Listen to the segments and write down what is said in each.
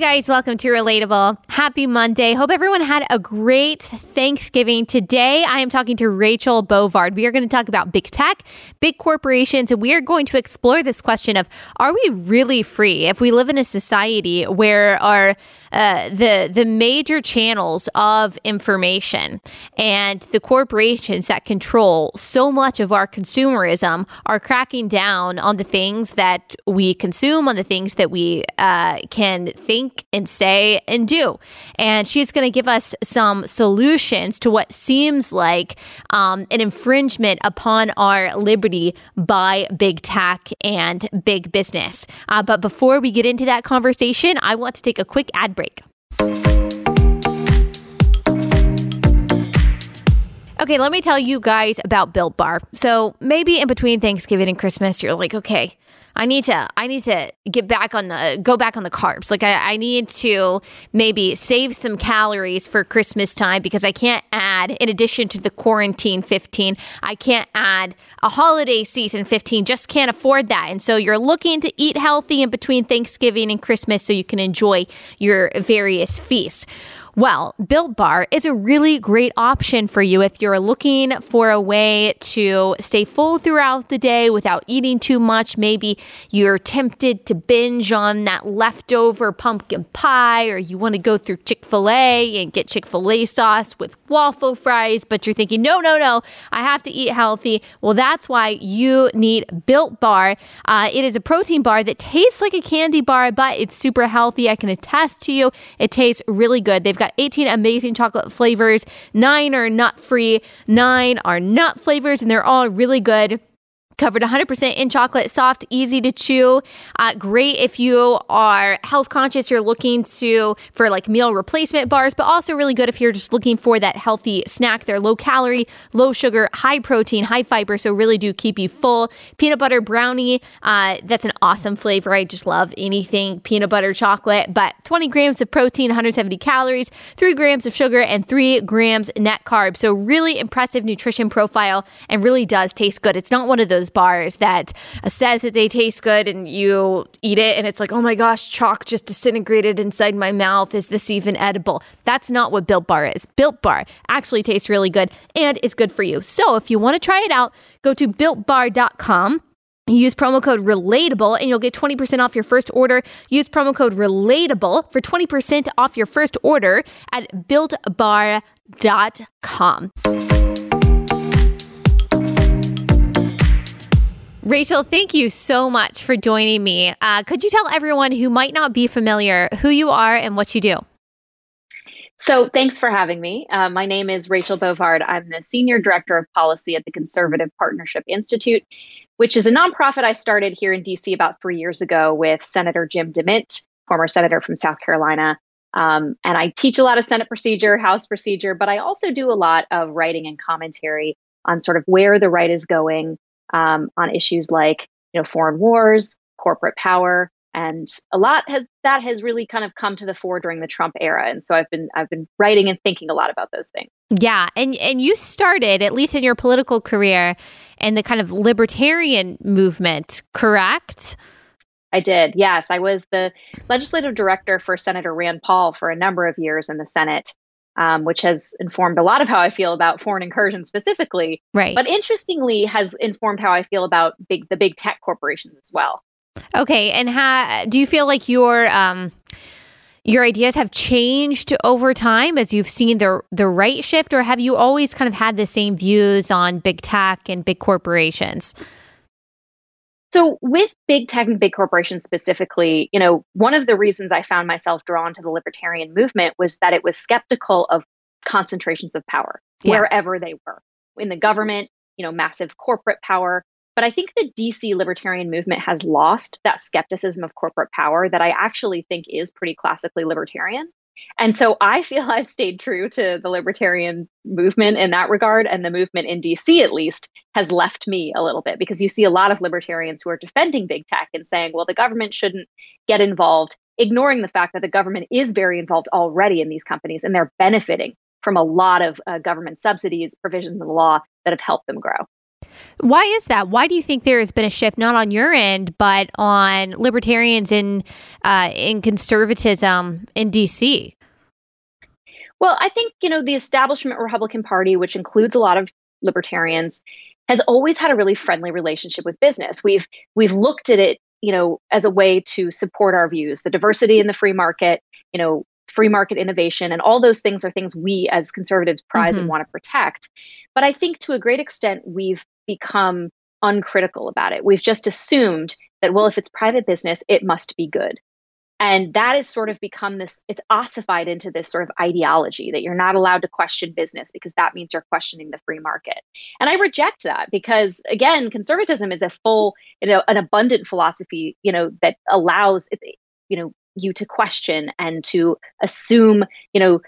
guys, welcome to Relatable. Happy Monday. Hope everyone had a great Thanksgiving. Today, I am talking to Rachel Bovard. We are going to talk about big tech, big corporations, and we are going to explore this question of are we really free if we live in a society where our uh, the the major channels of information and the corporations that control so much of our consumerism are cracking down on the things that we consume, on the things that we uh, can think and say and do. And she's going to give us some solutions to what seems like um, an infringement upon our liberty by big tech and big business. Uh, but before we get into that conversation, I want to take a quick ad break. Okay, let me tell you guys about Built Bar. So maybe in between Thanksgiving and Christmas, you're like, okay, I need to I need to get back on the go back on the carbs. Like I, I need to maybe save some calories for Christmas time because I can't add in addition to the quarantine 15, I can't add a holiday season 15. Just can't afford that. And so you're looking to eat healthy in between Thanksgiving and Christmas so you can enjoy your various feasts. Well, Built Bar is a really great option for you if you're looking for a way to stay full throughout the day without eating too much. Maybe you're tempted to binge on that leftover pumpkin pie, or you want to go through Chick fil A and get Chick fil A sauce with waffle fries, but you're thinking, no, no, no, I have to eat healthy. Well, that's why you need Built Bar. Uh, it is a protein bar that tastes like a candy bar, but it's super healthy. I can attest to you, it tastes really good. They've got 18 amazing chocolate flavors. Nine are nut free, nine are nut flavors, and they're all really good covered 100% in chocolate, soft, easy to chew. Uh, great if you are health conscious, you're looking to for like meal replacement bars, but also really good if you're just looking for that healthy snack. They're low calorie, low sugar, high protein, high fiber, so really do keep you full. Peanut butter brownie, uh, that's an awesome flavor. I just love anything peanut butter chocolate, but 20 grams of protein, 170 calories, 3 grams of sugar, and 3 grams net carbs. So really impressive nutrition profile and really does taste good. It's not one of those bars that says that they taste good and you eat it and it's like, oh my gosh, chalk just disintegrated inside my mouth. Is this even edible? That's not what Built Bar is. Built Bar actually tastes really good and is good for you. So if you want to try it out, go to builtbar.com. Use promo code relatable and you'll get 20% off your first order. Use promo code relatable for 20% off your first order at builtbar.com. Rachel, thank you so much for joining me. Uh, could you tell everyone who might not be familiar who you are and what you do? So, thanks for having me. Uh, my name is Rachel Bovard. I'm the Senior Director of Policy at the Conservative Partnership Institute, which is a nonprofit I started here in DC about three years ago with Senator Jim DeMint, former senator from South Carolina. Um, and I teach a lot of Senate procedure, House procedure, but I also do a lot of writing and commentary on sort of where the right is going, um, on issues like you know foreign wars, corporate power, and a lot has that has really kind of come to the fore during the Trump era. And so I've been I've been writing and thinking a lot about those things. Yeah, and and you started at least in your political career in the kind of libertarian movement, correct? I did. Yes, I was the legislative director for Senator Rand Paul for a number of years in the Senate um, which has informed a lot of how I feel about foreign incursion specifically. Right. But interestingly, has informed how I feel about big the big tech corporations as well. Okay, and how do you feel like your um, your ideas have changed over time as you've seen the the right shift, or have you always kind of had the same views on big tech and big corporations? So, with big tech and big corporations specifically, you know, one of the reasons I found myself drawn to the libertarian movement was that it was skeptical of concentrations of power yeah. wherever they were in the government, you know, massive corporate power. But I think the DC libertarian movement has lost that skepticism of corporate power that I actually think is pretty classically libertarian. And so I feel I've stayed true to the libertarian movement in that regard. And the movement in DC, at least, has left me a little bit because you see a lot of libertarians who are defending big tech and saying, well, the government shouldn't get involved, ignoring the fact that the government is very involved already in these companies and they're benefiting from a lot of uh, government subsidies, provisions in the law that have helped them grow. Why is that? Why do you think there has been a shift, not on your end, but on libertarians in uh, in conservatism in DC? Well, I think you know the establishment Republican Party, which includes a lot of libertarians, has always had a really friendly relationship with business. We've we've looked at it, you know, as a way to support our views, the diversity in the free market, you know, free market innovation, and all those things are things we as conservatives prize mm-hmm. and want to protect. But I think to a great extent we've become uncritical about it. We've just assumed that, well, if it's private business, it must be good. And that has sort of become this, it's ossified into this sort of ideology that you're not allowed to question business because that means you're questioning the free market. And I reject that because, again, conservatism is a full, you know, an abundant philosophy, you know, that allows, you know, you to question and to assume, you know,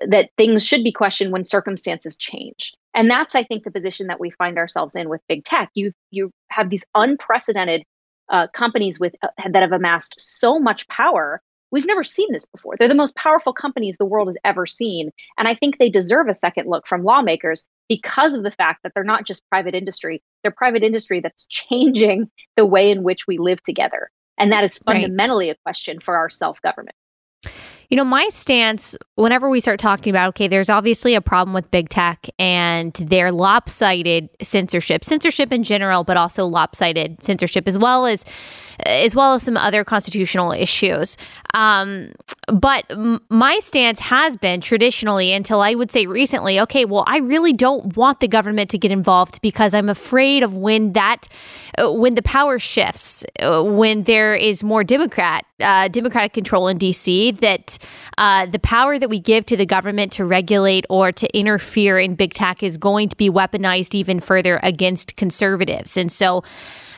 that things should be questioned when circumstances change. And that's, I think, the position that we find ourselves in with big tech. You you have these unprecedented uh, companies with uh, that have amassed so much power. We've never seen this before. They're the most powerful companies the world has ever seen, and I think they deserve a second look from lawmakers because of the fact that they're not just private industry; they're private industry that's changing the way in which we live together, and that is fundamentally right. a question for our self government. You know, my stance, whenever we start talking about, okay, there's obviously a problem with big tech and their lopsided censorship, censorship in general, but also lopsided censorship, as well as as well as some other constitutional issues. Um, but my stance has been traditionally until I would say recently, okay, well, I really don't want the government to get involved because I'm afraid of when that, uh, when the power shifts, uh, when there is more Democrat, uh, Democratic control in DC, that uh, the power that we give to the government to regulate or to interfere in big tech is going to be weaponized even further against conservatives. And so,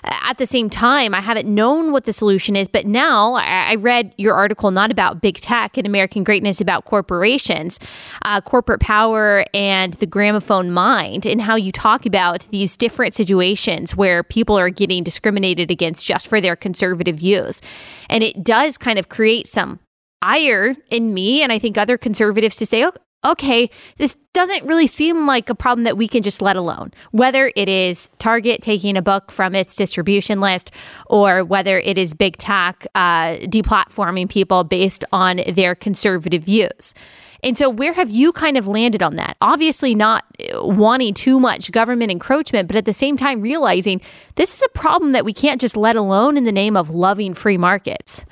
at the same time, I haven't known what the solution is, but now I, read your article not about big tech and American greatness, about corporations, uh, corporate power, and the gramophone mind, and how you talk about these different situations where people are getting discriminated against just for their conservative views. And it does kind of create some ire in me and I think other conservatives to say, oh, okay, this doesn't really seem like a problem that we can just let alone. Whether it is Target taking a book from its distribution list or whether it is big tech uh, deplatforming people based on their conservative views. And so, where have you kind of landed on that? Obviously, not wanting too much government encroachment, but at the same time, realizing this is a problem that we can't just let alone in the name of loving free markets.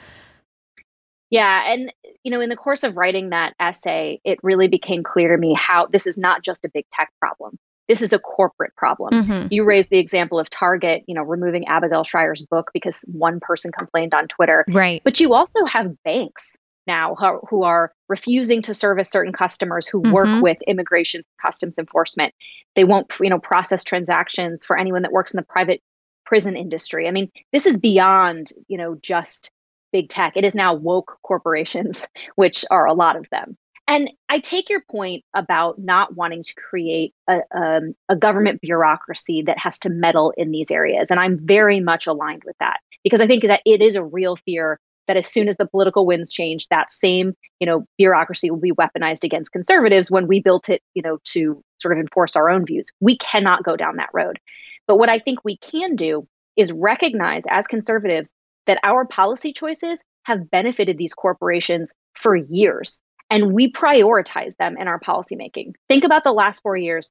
Yeah. And, you know, in the course of writing that essay, it really became clear to me how this is not just a big tech problem. This is a corporate problem. Mm-hmm. You raised the example of Target, you know, removing Abigail Shrier's book because one person complained on Twitter. Right. But you also have banks now who, who are refusing to service certain customers who mm-hmm. work with immigration customs enforcement. They won't, you know, process transactions for anyone that works in the private prison industry. I mean, this is beyond, you know, just big tech. It is now woke corporations, which are a lot of them. And I take your point about not wanting to create a, um, a government bureaucracy that has to meddle in these areas. And I'm very much aligned with that because I think that it is a real fear that as soon as the political winds change, that same you know bureaucracy will be weaponized against conservatives when we built it you know to sort of enforce our own views. We cannot go down that road. But what I think we can do is recognize as conservatives that our policy choices have benefited these corporations for years and we prioritize them in our policymaking. Think about the last four years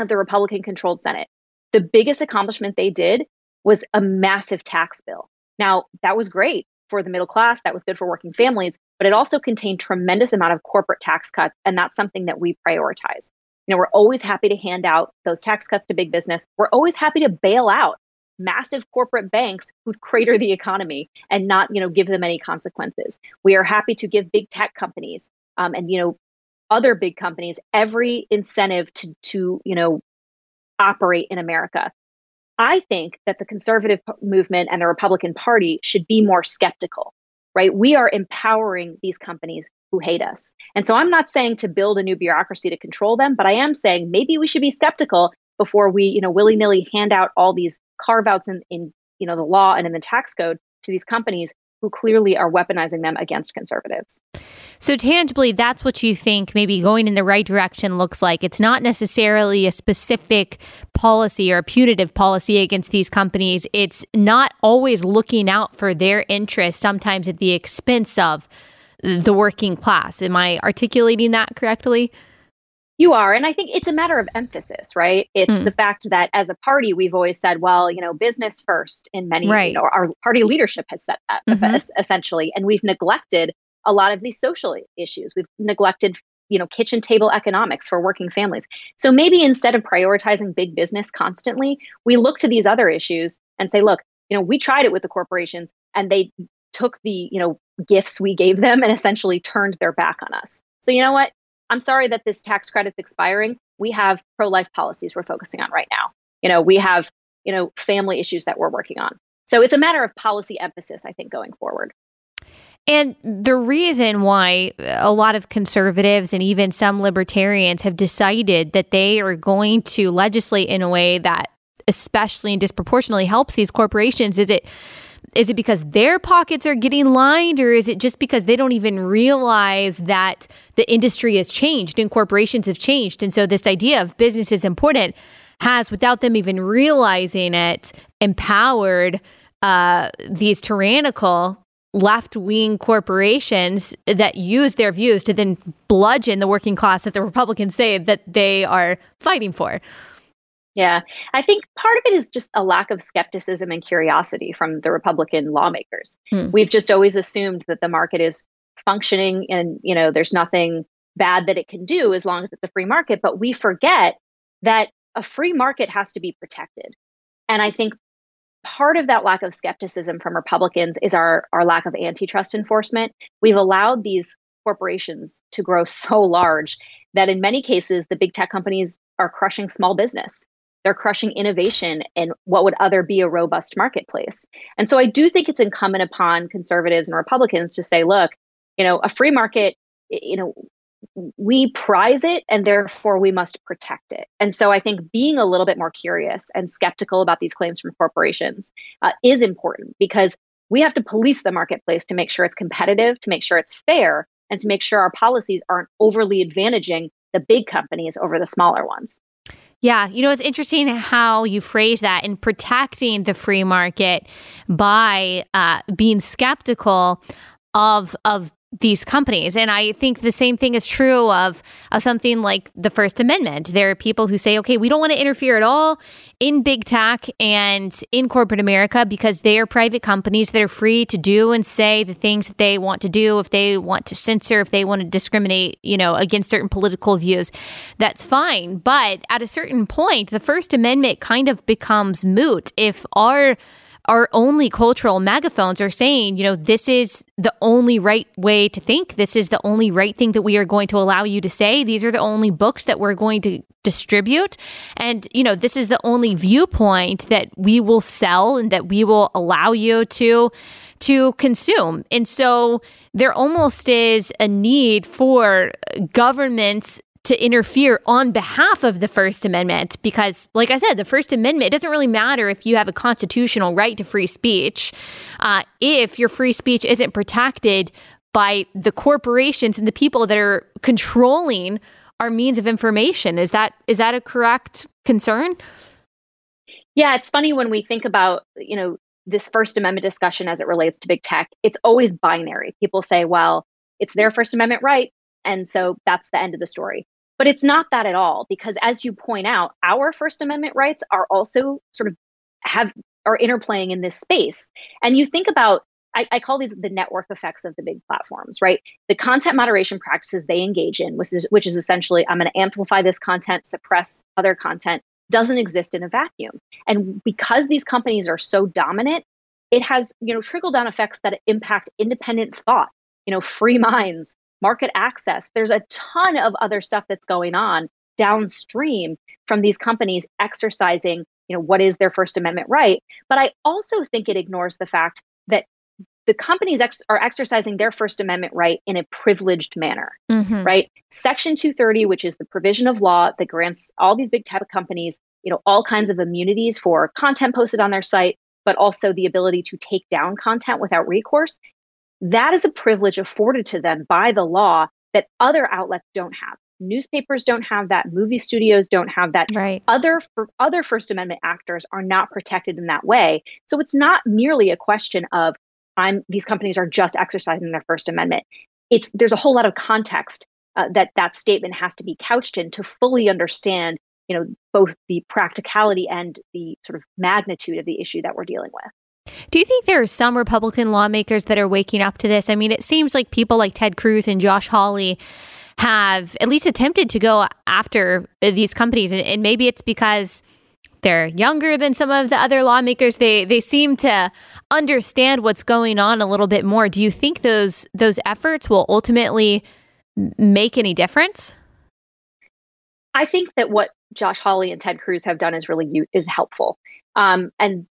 of the Republican controlled Senate. The biggest accomplishment they did was a massive tax bill. Now, that was great for the middle class, that was good for working families, but it also contained tremendous amount of corporate tax cuts and that's something that we prioritize. You know, we're always happy to hand out those tax cuts to big business. We're always happy to bail out massive corporate banks who crater the economy and not you know give them any consequences. We are happy to give big tech companies um, and you know other big companies every incentive to to you know operate in america. I think that the conservative movement and the republican party should be more skeptical right? We are empowering these companies who hate us. And so i'm not saying to build a new bureaucracy to control them but i am saying maybe we should be skeptical before we you know willy-nilly hand out all these carve outs in, in you know the law and in the tax code to these companies who clearly are weaponizing them against conservatives. So, tangibly, that's what you think maybe going in the right direction looks like. It's not necessarily a specific policy or a punitive policy against these companies. It's not always looking out for their interests, sometimes at the expense of the working class. Am I articulating that correctly? You are. And I think it's a matter of emphasis, right? It's mm. the fact that as a party, we've always said, well, you know, business first in many, right. you know, our party leadership has said that mm-hmm. essentially. And we've neglected a lot of these social issues. We've neglected, you know, kitchen table economics for working families. So maybe instead of prioritizing big business constantly, we look to these other issues and say, look, you know, we tried it with the corporations and they took the, you know, gifts we gave them and essentially turned their back on us. So you know what? I'm sorry that this tax credit's expiring. We have pro-life policies we're focusing on right now. You know, we have, you know, family issues that we're working on. So it's a matter of policy emphasis, I think, going forward. And the reason why a lot of conservatives and even some libertarians have decided that they are going to legislate in a way that especially and disproportionately helps these corporations is it is it because their pockets are getting lined or is it just because they don't even realize that the industry has changed and corporations have changed and so this idea of business is important has without them even realizing it empowered uh, these tyrannical left wing corporations that use their views to then bludgeon the working class that the Republicans say that they are fighting for. Yeah, I think part of it is just a lack of skepticism and curiosity from the Republican lawmakers. Hmm. We've just always assumed that the market is functioning and, you know, there's nothing bad that it can do as long as it's a free market, but we forget that a free market has to be protected. And I think part of that lack of skepticism from Republicans is our, our lack of antitrust enforcement. We've allowed these corporations to grow so large that in many cases, the big tech companies are crushing small business. They're crushing innovation in what would other be a robust marketplace. And so I do think it's incumbent upon conservatives and Republicans to say, look, you know, a free market, you know, we prize it and therefore we must protect it. And so I think being a little bit more curious and skeptical about these claims from corporations uh, is important because we have to police the marketplace to make sure it's competitive, to make sure it's fair, and to make sure our policies aren't overly advantaging the big companies over the smaller ones. Yeah, you know, it's interesting how you phrase that in protecting the free market by uh, being skeptical of of these companies. And I think the same thing is true of, of something like the First Amendment. There are people who say, okay, we don't want to interfere at all in big tech and in corporate America because they are private companies that are free to do and say the things that they want to do. If they want to censor, if they want to discriminate, you know, against certain political views, that's fine. But at a certain point, the First Amendment kind of becomes moot if our our only cultural megaphones are saying, you know, this is the only right way to think. This is the only right thing that we are going to allow you to say. These are the only books that we're going to distribute. And, you know, this is the only viewpoint that we will sell and that we will allow you to to consume. And so there almost is a need for governments to interfere on behalf of the First Amendment because, like I said, the First Amendment, it doesn't really matter if you have a constitutional right to free speech. Uh, if your free speech isn't protected by the corporations and the people that are controlling our means of information. Is that is that a correct concern? Yeah, it's funny when we think about, you know, this First Amendment discussion as it relates to big tech, it's always binary. People say, well, it's their First Amendment right. And so that's the end of the story. But it's not that at all, because as you point out, our First Amendment rights are also sort of have are interplaying in this space. And you think about I, I, call these the network effects of the big platforms, right? The content moderation practices they engage in, which is, which is essentially I'm going to amplify this content, suppress other content, doesn't exist in a vacuum. And because these companies are so dominant, it has you know trickle down effects that impact independent thought, you know, free minds, market access. There's a ton of other stuff that's going on downstream from these companies exercising, you know, what is their First Amendment right. But I also think it ignores the fact that the companies ex- are exercising their First Amendment right in a privileged manner, mm-hmm. right? Section 230, which is the provision of law that grants all these big tech companies, you know, all kinds of immunities for content posted on their site, but also the ability to take down content without recourse. That is a privilege afforded to them by the law that other outlets don't have. Newspapers don't have that. Movie studios don't have that. Right. Other for other First Amendment actors are not protected in that way. So it's not merely a question of I'm these companies are just exercising their First Amendment. It's there's a whole lot of context uh, that that statement has to be couched in to fully understand, you know, both the practicality and the sort of magnitude of the issue that we're dealing with. Do you think there are some Republican lawmakers that are waking up to this? I mean, it seems like people like Ted Cruz and Josh Hawley have at least attempted to go after these companies, and, and maybe it's because they're younger than some of the other lawmakers. They they seem to understand what's going on a little bit more. Do you think those those efforts will ultimately make any difference? I think that what Josh Hawley and Ted Cruz have done is really is helpful. Um, and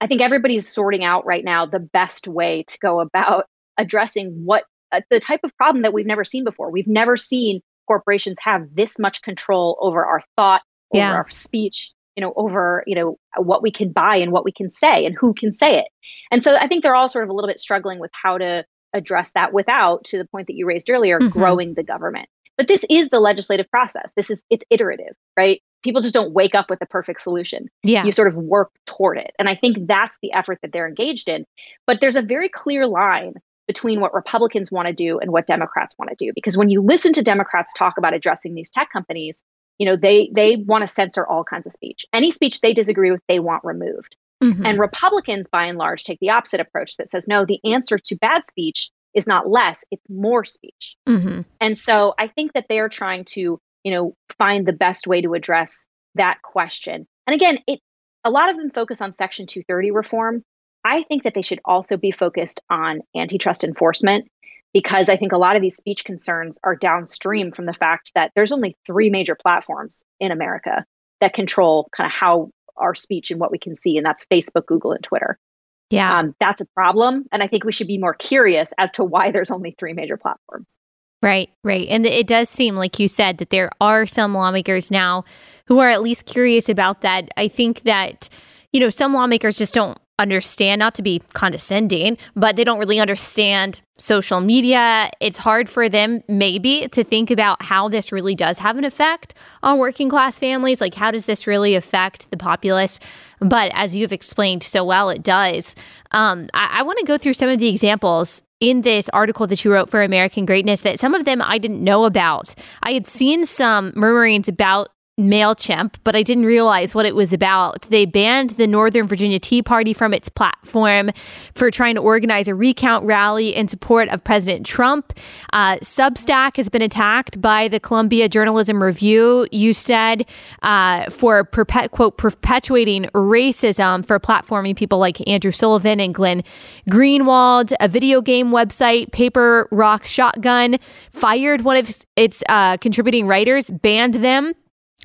I think everybody's sorting out right now the best way to go about addressing what uh, the type of problem that we've never seen before. We've never seen corporations have this much control over our thought, over yeah. our speech, you know, over you know what we can buy and what we can say and who can say it. And so I think they're all sort of a little bit struggling with how to address that without, to the point that you raised earlier, mm-hmm. growing the government. But this is the legislative process. This is it's iterative, right? People just don't wake up with the perfect solution. Yeah. You sort of work toward it. And I think that's the effort that they're engaged in. But there's a very clear line between what Republicans want to do and what Democrats want to do. Because when you listen to Democrats talk about addressing these tech companies, you know, they they want to censor all kinds of speech. Any speech they disagree with, they want removed. Mm-hmm. And Republicans, by and large, take the opposite approach that says, no, the answer to bad speech is not less, it's more speech. Mm-hmm. And so I think that they're trying to, you know, find the best way to address that question. And again, it a lot of them focus on Section 230 reform. I think that they should also be focused on antitrust enforcement because I think a lot of these speech concerns are downstream from the fact that there's only three major platforms in America that control kind of how our speech and what we can see, and that's Facebook, Google, and Twitter. Yeah. Um, that's a problem. And I think we should be more curious as to why there's only three major platforms. Right, right. And it does seem, like you said, that there are some lawmakers now who are at least curious about that. I think that, you know, some lawmakers just don't understand, not to be condescending, but they don't really understand social media. It's hard for them, maybe, to think about how this really does have an effect on working class families. Like, how does this really affect the populace? But as you've explained so well, it does. Um, I, I want to go through some of the examples in this article that you wrote for American Greatness that some of them I didn't know about. I had seen some murmurings about MailChimp, but I didn't realize what it was about. They banned the Northern Virginia Tea Party from its platform for trying to organize a recount rally in support of President Trump. Uh, Substack has been attacked by the Columbia Journalism Review, you said, uh, for quote, perpetuating racism for platforming people like Andrew Sullivan and Glenn Greenwald. A video game website, Paper Rock Shotgun, fired one of its uh, contributing writers, banned them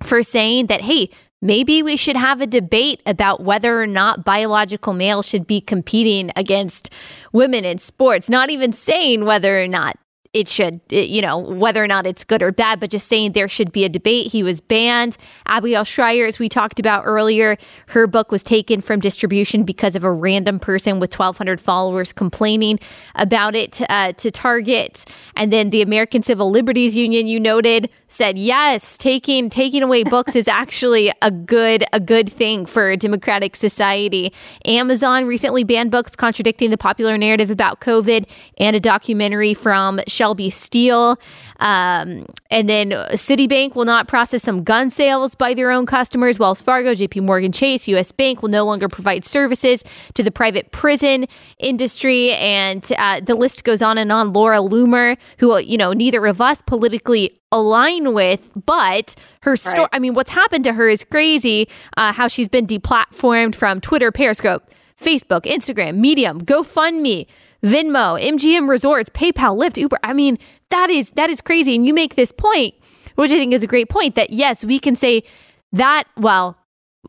for saying that, hey, maybe we should have a debate about whether or not biological males should be competing against women in sports, not even saying whether or not it should, you know, whether or not it's good or bad, but just saying there should be a debate. He was banned. Abigail Shrier, as we talked about earlier, her book was taken from distribution because of a random person with 1,200 followers complaining about it uh, to Target. And then the American Civil Liberties Union, you noted, said yes, taking taking away books is actually a good a good thing for a democratic society. Amazon recently banned books contradicting the popular narrative about COVID and a documentary from Shelby Steele. Um, and then Citibank will not process some gun sales by their own customers. Wells Fargo, JP Morgan Chase, US Bank will no longer provide services to the private prison industry. And uh, the list goes on and on. Laura Loomer, who, you know, neither of us politically align with, but her story, right. I mean, what's happened to her is crazy. Uh, how she's been deplatformed from Twitter, Periscope, Facebook, Instagram, Medium, GoFundMe, Venmo, MGM Resorts, PayPal, Lyft, Uber. I mean, that is that is crazy. And you make this point, which I think is a great point, that yes, we can say that, well,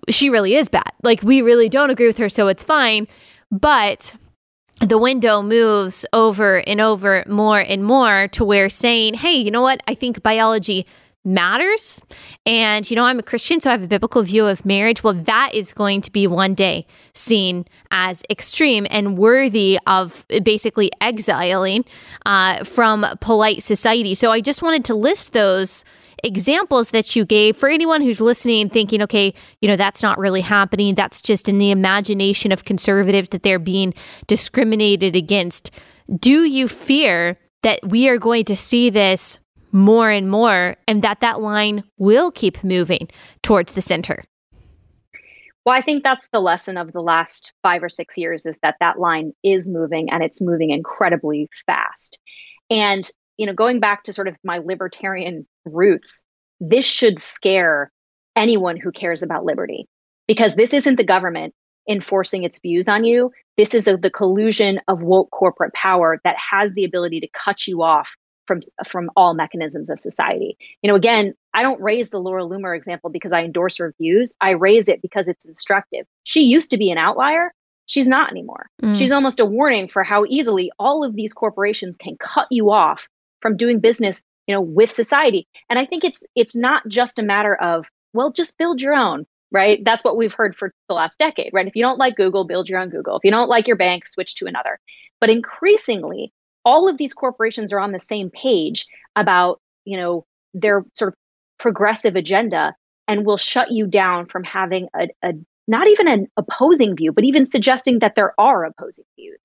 she really is bad. Like we really don't agree with her, so it's fine. But the window moves over and over more and more to where saying, hey, you know what? I think biology matters. And, you know, I'm a Christian, so I have a biblical view of marriage. Well, that is going to be one day seen as extreme and worthy of basically exiling uh, from polite society. So I just wanted to list those examples that you gave for anyone who's listening thinking, okay, you know, that's not really happening. That's just in the imagination of conservatives that they're being discriminated against. Do you fear that we are going to see this more and more and that that line will keep moving towards the center? Well, I think that's the lesson of the last five or six years is that that line is moving and it's moving incredibly fast. And, you know, going back to sort of my libertarian roots, this should scare anyone who cares about liberty because this isn't the government enforcing its views on you. This is a, the collusion of woke corporate power that has the ability to cut you off from from all mechanisms of society. You know, again, I don't raise the Laura Loomer example because I endorse her views. I raise it because it's instructive. She used to be an outlier. She's not anymore. Mm. She's almost a warning for how easily all of these corporations can cut you off from doing business, you know, with society. And I think it's it's not just a matter of, well, just build your own, right? That's what we've heard for the last decade, right? If you don't like Google, build your own Google. If you don't like your bank, switch to another. But increasingly, all of these corporations are on the same page about you know their sort of progressive agenda and will shut you down from having a, a not even an opposing view but even suggesting that there are opposing views.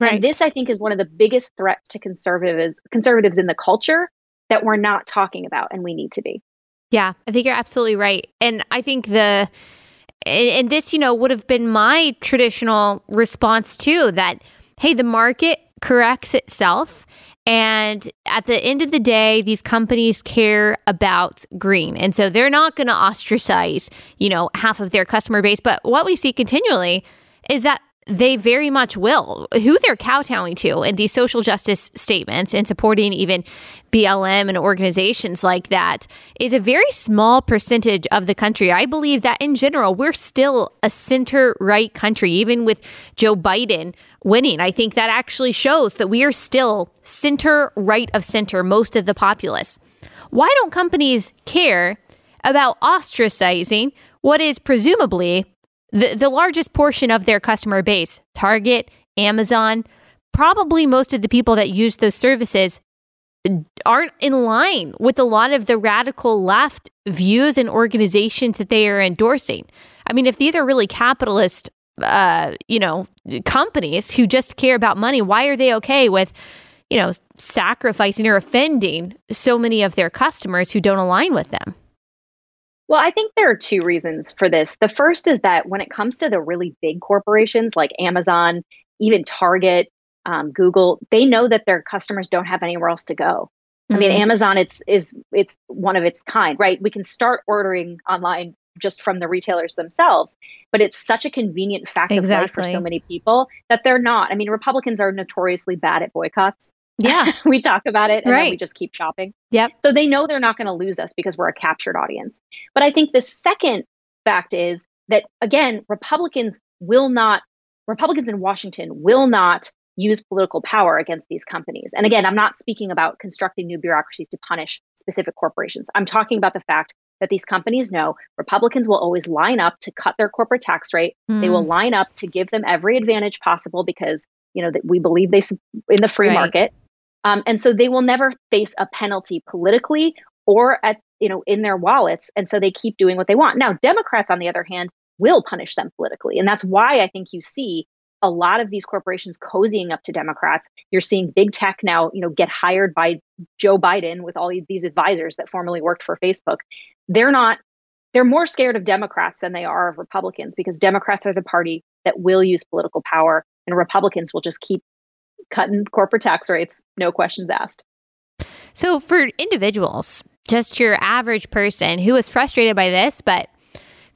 Right. and this i think is one of the biggest threats to conservatives conservatives in the culture that we're not talking about and we need to be. Yeah i think you're absolutely right. And i think the and this you know would have been my traditional response too that hey the market corrects itself. And at the end of the day, these companies care about green. And so they're not going to ostracize, you know, half of their customer base. But what we see continually is that they very much will. Who they're kowtowing to in these social justice statements and supporting even BLM and organizations like that is a very small percentage of the country. I believe that in general, we're still a center right country, even with Joe Biden winning. I think that actually shows that we are still center right of center, most of the populace. Why don't companies care about ostracizing what is presumably the, the largest portion of their customer base, Target, Amazon, probably most of the people that use those services aren't in line with a lot of the radical left views and organizations that they are endorsing. I mean, if these are really capitalist, uh, you know, companies who just care about money, why are they okay with, you know, sacrificing or offending so many of their customers who don't align with them? Well, I think there are two reasons for this. The first is that when it comes to the really big corporations like Amazon, even Target, um, Google, they know that their customers don't have anywhere else to go. Mm-hmm. I mean, mm-hmm. Amazon, it's is it's one of its kind, right? We can start ordering online just from the retailers themselves, but it's such a convenient fact exactly. of life for so many people that they're not. I mean, Republicans are notoriously bad at boycotts. Yeah. we talk about it and right. then we just keep shopping. Yep. So they know they're not going to lose us because we're a captured audience. But I think the second fact is that, again, Republicans will not, Republicans in Washington will not use political power against these companies. And again, I'm not speaking about constructing new bureaucracies to punish specific corporations. I'm talking about the fact that these companies know Republicans will always line up to cut their corporate tax rate. Mm. They will hmm. line up to give them every advantage possible because you know that we believe they in the free right. market um, and so they will never face a penalty politically or at you know in their wallets and so they keep doing what they want. Now democrats on the other hand will punish them politically and that's why i think you see a lot of these corporations cozying up to democrats. You're seeing big tech now you know get hired by joe biden with all these advisors that formerly worked for facebook. They're not they're more scared of democrats than they are of republicans because democrats are the party that will use political power and republicans will just keep cutting corporate tax rates, no questions asked. So, for individuals, just your average person who is frustrated by this, but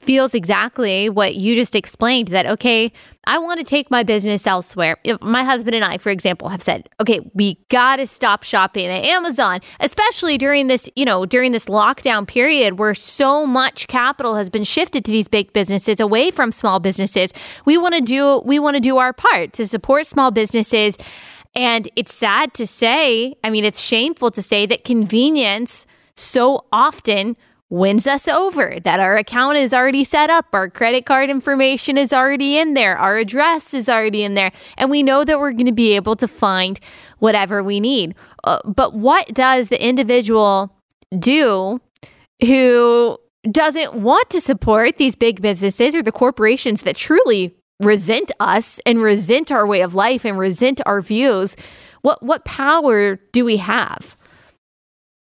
feels exactly what you just explained that, okay, I want to take my business elsewhere. If my husband and I, for example, have said, okay, we got to stop shopping at Amazon, especially during this, you know, during this lockdown period where so much capital has been shifted to these big businesses away from small businesses. We want to do, we want to do our part to support small businesses. And it's sad to say, I mean, it's shameful to say that convenience so often wins us over that our account is already set up, our credit card information is already in there, our address is already in there, and we know that we're going to be able to find whatever we need. Uh, but what does the individual do who doesn't want to support these big businesses or the corporations that truly resent us and resent our way of life and resent our views? What what power do we have?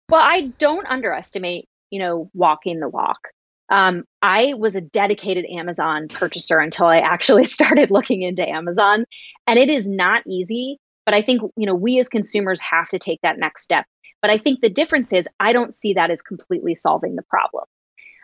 Well, I don't underestimate you know, walking the walk. Um, I was a dedicated Amazon purchaser until I actually started looking into Amazon. And it is not easy, but I think, you know, we as consumers have to take that next step. But I think the difference is I don't see that as completely solving the problem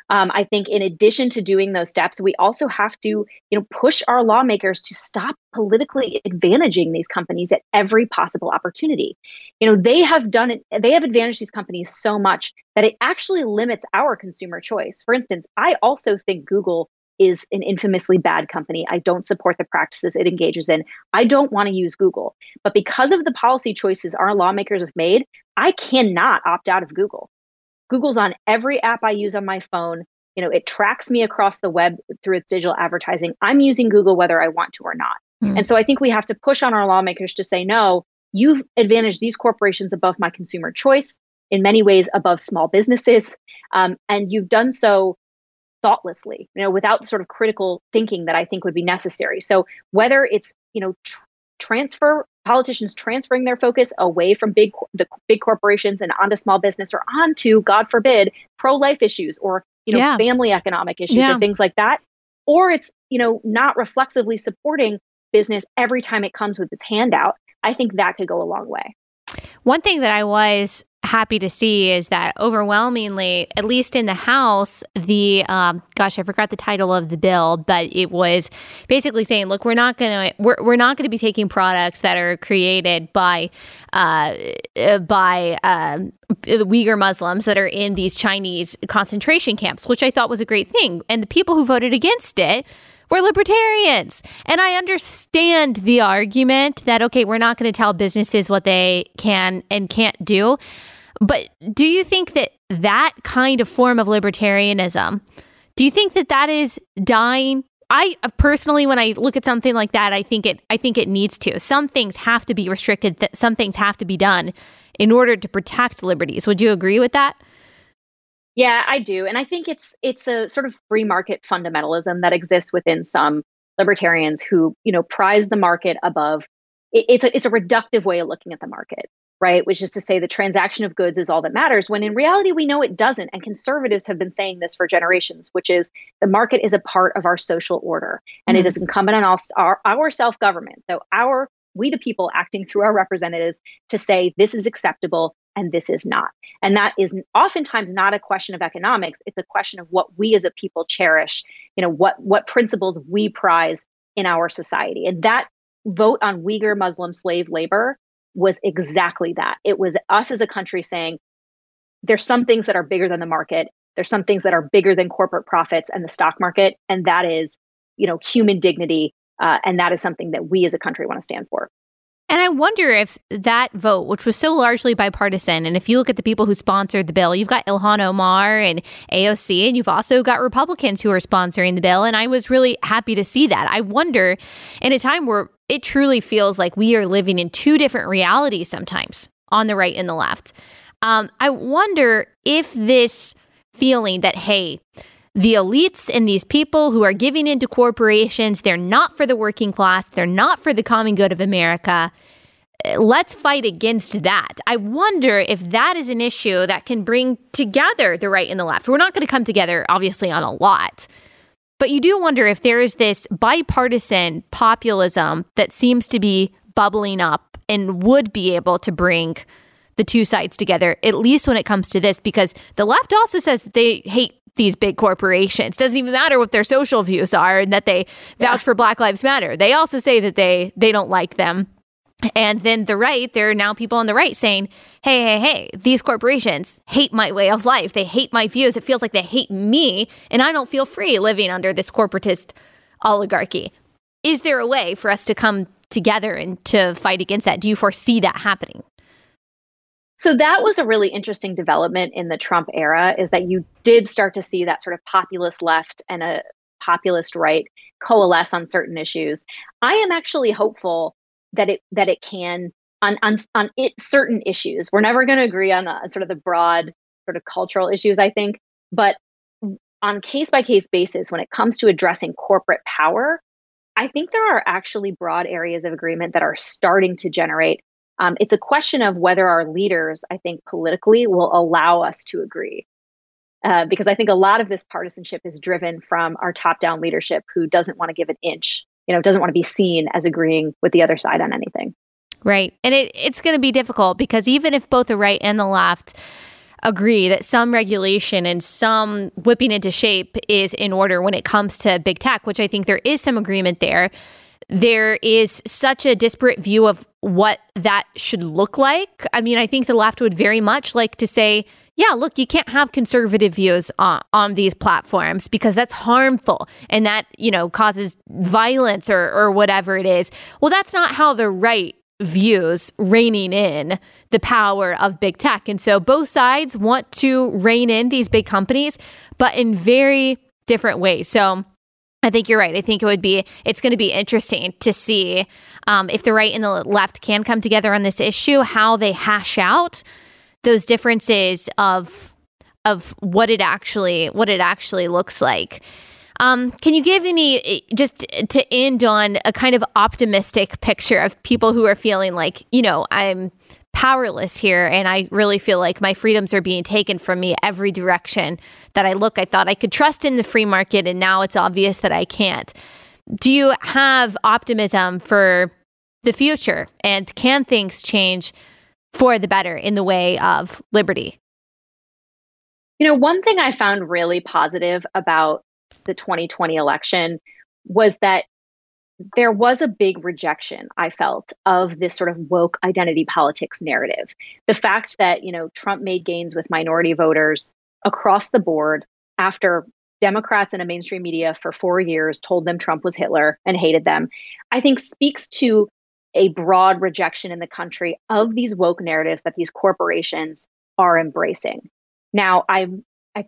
um, I think in addition to doing those steps, we also have to, you know, push our lawmakers to stop politically advantaging these companies at every possible opportunity. You know, they have done it, they have advantaged these companies so much that it actually limits our consumer choice. For instance, I also think Google is an infamously bad company. I don't support the practices it engages in. I don't want to use Google. But because of the policy choices our lawmakers have made, I cannot opt out of Google. Google's on every app I use on my phone. You know, it tracks me across the web through its digital advertising. I'm using Google whether I want to or not. Mm. And so I think we have to push on our lawmakers to say, no, you've advantaged these corporations above my consumer choice, in many ways above small businesses. Um, and you've done so thoughtlessly, you know, without the sort of critical thinking that I think would be necessary. So whether it's, you know, tr- transfer politicians transferring their focus away from big the big corporations and onto small business or onto god forbid pro-life issues or you know yeah. family economic issues yeah. or things like that or it's you know not reflexively supporting business every time it comes with its handout i think that could go a long way one thing that i was happy to see is that overwhelmingly, at least in the House, the um, gosh, I forgot the title of the bill, but it was basically saying, look, we're not going to we're, we're not going to be taking products that are created by uh, by uh, Uyghur Muslims that are in these Chinese concentration camps, which I thought was a great thing, and the people who voted against it we're libertarians. And I understand the argument that, okay, we're not going to tell businesses what they can and can't do. But do you think that that kind of form of libertarianism, do you think that that is dying? I personally, when I look at something like that, I think it, I think it needs to. Some things have to be restricted. That some things have to be done in order to protect liberties. Would you agree with that? Yeah, I do. And I think it's it's a sort of free market fundamentalism that exists within some libertarians who, you know, prize the market above it, it's a it's a reductive way of looking at the market, right? Which is to say the transaction of goods is all that matters when in reality we know it doesn't. And conservatives have been saying this for generations, which is the market is a part of our social order and mm-hmm. it is incumbent on us our, our self-government. So our we the people acting through our representatives to say this is acceptable and this is not. And that is oftentimes not a question of economics. It's a question of what we as a people cherish, you know, what what principles we prize in our society. And that vote on Uyghur Muslim slave labor was exactly that. It was us as a country saying there's some things that are bigger than the market. There's some things that are bigger than corporate profits and the stock market, and that is, you know, human dignity, uh, and that is something that we as a country want to stand for. And I wonder if that vote, which was so largely bipartisan, and if you look at the people who sponsored the bill, you've got Ilhan Omar and AOC, and you've also got Republicans who are sponsoring the bill. And I was really happy to see that. I wonder, in a time where it truly feels like we are living in two different realities sometimes on the right and the left, um, I wonder if this feeling that, hey, the elites and these people who are giving into corporations, they're not for the working class, they're not for the common good of America. Let's fight against that. I wonder if that is an issue that can bring together the right and the left. We're not going to come together, obviously, on a lot. But you do wonder if there is this bipartisan populism that seems to be bubbling up and would be able to bring the two sides together, at least when it comes to this, because the left also says that they hate these big corporations. Doesn't even matter what their social views are and that they vouch yeah. for Black Lives Matter. They also say that they they don't like them. And then the right, there are now people on the right saying, hey, hey, hey, these corporations hate my way of life. They hate my views. It feels like they hate me, and I don't feel free living under this corporatist oligarchy. Is there a way for us to come together and to fight against that? Do you foresee that happening? So that was a really interesting development in the Trump era is that you did start to see that sort of populist left and a populist right coalesce on certain issues. I am actually hopeful that it that it can on on on it certain issues. We're never going to agree on the sort of the broad sort of cultural issues, I think, but on case by case basis when it comes to addressing corporate power, I think there are actually broad areas of agreement that are starting to generate. Um, it's a question of whether our leaders, I think, politically will allow us to agree. Uh, because I think a lot of this partisanship is driven from our top down leadership who doesn't want to give an inch, you know, doesn't want to be seen as agreeing with the other side on anything. Right. And it, it's going to be difficult because even if both the right and the left agree that some regulation and some whipping into shape is in order when it comes to big tech, which I think there is some agreement there, there is such a disparate view of what that should look like. I mean, I think the left would very much like to say, yeah, look, you can't have conservative views on, on these platforms because that's harmful and that, you know, causes violence or, or whatever it is. Well, that's not how the right views reining in the power of big tech. And so both sides want to rein in these big companies, but in very different ways. So I think you're right. I think it would be, it's going to be interesting to see um, if the right and the left can come together on this issue, how they hash out those differences of of what it actually what it actually looks like. Um, can you give any just to end on a kind of optimistic picture of people who are feeling like you know I'm powerless here and I really feel like my freedoms are being taken from me every direction that I look. I thought I could trust in the free market and now it's obvious that I can't. Do you have optimism for the future and can things change for the better in the way of liberty? You know, one thing I found really positive about the 2020 election was that there was a big rejection i felt of this sort of woke identity politics narrative the fact that you know trump made gains with minority voters across the board after democrats and a mainstream media for 4 years told them trump was hitler and hated them i think speaks to a broad rejection in the country of these woke narratives that these corporations are embracing. Now, I'm I,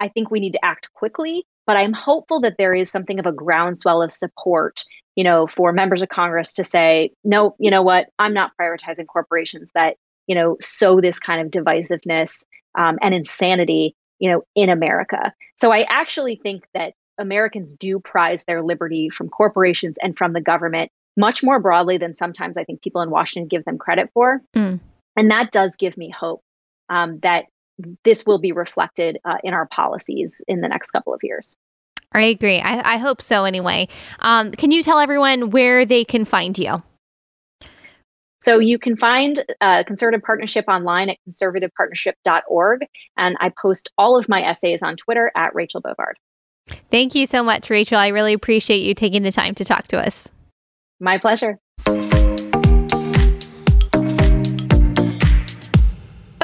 I think we need to act quickly, but I'm hopeful that there is something of a groundswell of support, you know, for members of Congress to say, no, you know what, I'm not prioritizing corporations that, you know, sow this kind of divisiveness um, and insanity, you know, in America. So I actually think that Americans do prize their liberty from corporations and from the government much more broadly than sometimes I think people in Washington give them credit for. Mm. And that does give me hope um, that this will be reflected uh, in our policies in the next couple of years. I agree. I, I hope so anyway. Um, can you tell everyone where they can find you? So you can find uh, Conservative Partnership online at conservativepartnership.org. And I post all of my essays on Twitter at Rachel Bovard. Thank you so much, Rachel. I really appreciate you taking the time to talk to us. My pleasure.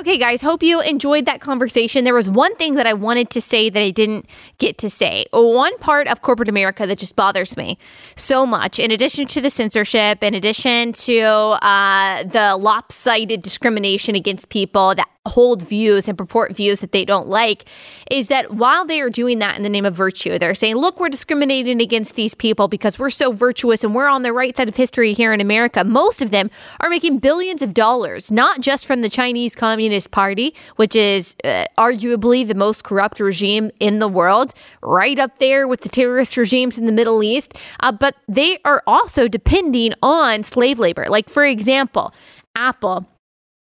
Okay, guys, hope you enjoyed that conversation. There was one thing that I wanted to say that I didn't get to say. One part of corporate America that just bothers me so much, in addition to the censorship, in addition to uh, the lopsided discrimination against people that hold views and purport views that they don't like is that while they are doing that in the name of virtue, they're saying, look, we're discriminating against these people because we're so virtuous and we're on the right side of history here in America. Most of them are making billions of dollars, not just from the Chinese Communist Party, which is uh, arguably the most corrupt regime in the world, right up there with the terrorist regimes in the Middle East, uh, but they are also depending on slave labor. Like, for example, Apple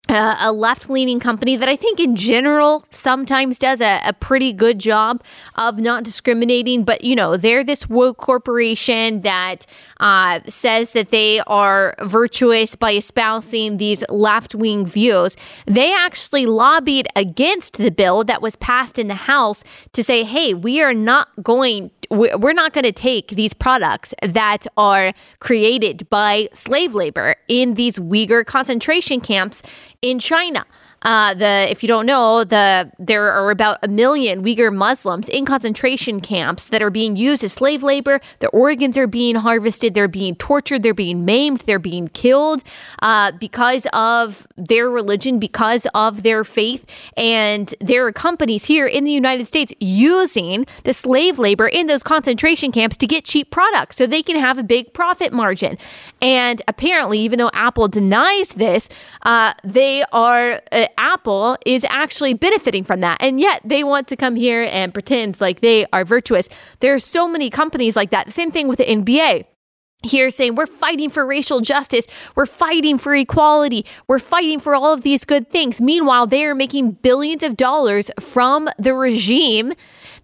uh, a left leaning company that I think in general sometimes does a, a, pretty good job of not discriminating. But, you know, they're this woke corporation that uh, says that they are virtuous by espousing these left wing views. They actually lobbied against the bill that was passed in the House to say, hey, we are not going we're not going to take these products that are created by slave labor in these Uyghur concentration camps in China. Uh, the if you don't know, the there are about a million Uyghur Muslims in concentration camps that are being used as slave labor. Their organs are being harvested. They're being tortured. They're being maimed. They're being killed uh, because of their religion, because of their faith. And there are companies here in the United States using the slave labor in those concentration camps to get cheap products so they can have a big profit margin. And apparently, even though Apple denies this, uh, they are. Uh, Apple is actually benefiting from that. And yet they want to come here and pretend like they are virtuous. There are so many companies like that. Same thing with the NBA here saying we're fighting for racial justice, we're fighting for equality, we're fighting for all of these good things. Meanwhile, they are making billions of dollars from the regime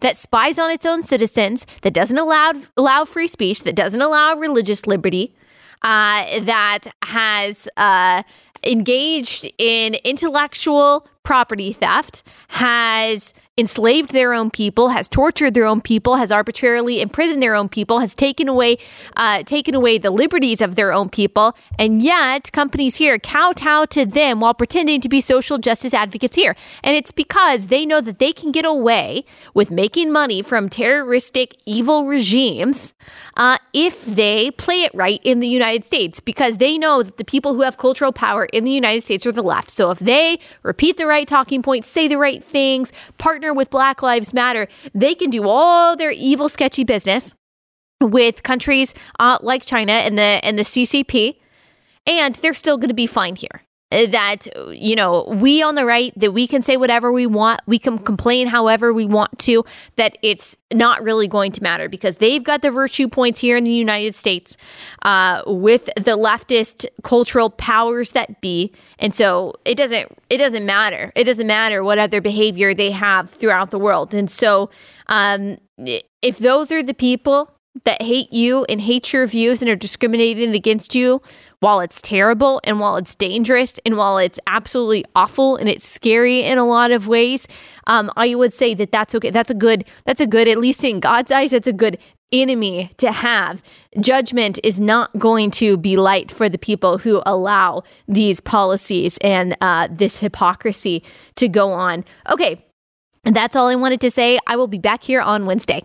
that spies on its own citizens, that doesn't allow allow free speech, that doesn't allow religious liberty, uh, that has uh, engaged in intellectual property theft, has enslaved their own people, has tortured their own people, has arbitrarily imprisoned their own people, has taken away uh, taken away the liberties of their own people, and yet companies here kowtow to them while pretending to be social justice advocates here. And it's because they know that they can get away with making money from terroristic, evil regimes uh, if they play it right in the United States, because they know that the people who have cultural power in the United States are the left. So if they repeat the right talking points, say the right things, partner with Black Lives Matter, they can do all their evil, sketchy business with countries uh, like China and the and the CCP, and they're still going to be fine here. That you know we on the right that we can say whatever we want. We can complain however we want to that it's not really going to matter because they've got the virtue points here in the united states uh, with the leftist cultural powers that be. And so it doesn't it doesn't matter. It doesn't matter what other behavior they have throughout the world. And so um, if those are the people that hate you and hate your views and are discriminating against you while it's terrible and while it's dangerous and while it's absolutely awful and it's scary in a lot of ways, um, I would say that that's okay. That's a good, that's a good, at least in God's eyes, that's a good enemy to have. Judgment is not going to be light for the people who allow these policies and uh, this hypocrisy to go on. Okay, that's all I wanted to say. I will be back here on Wednesday.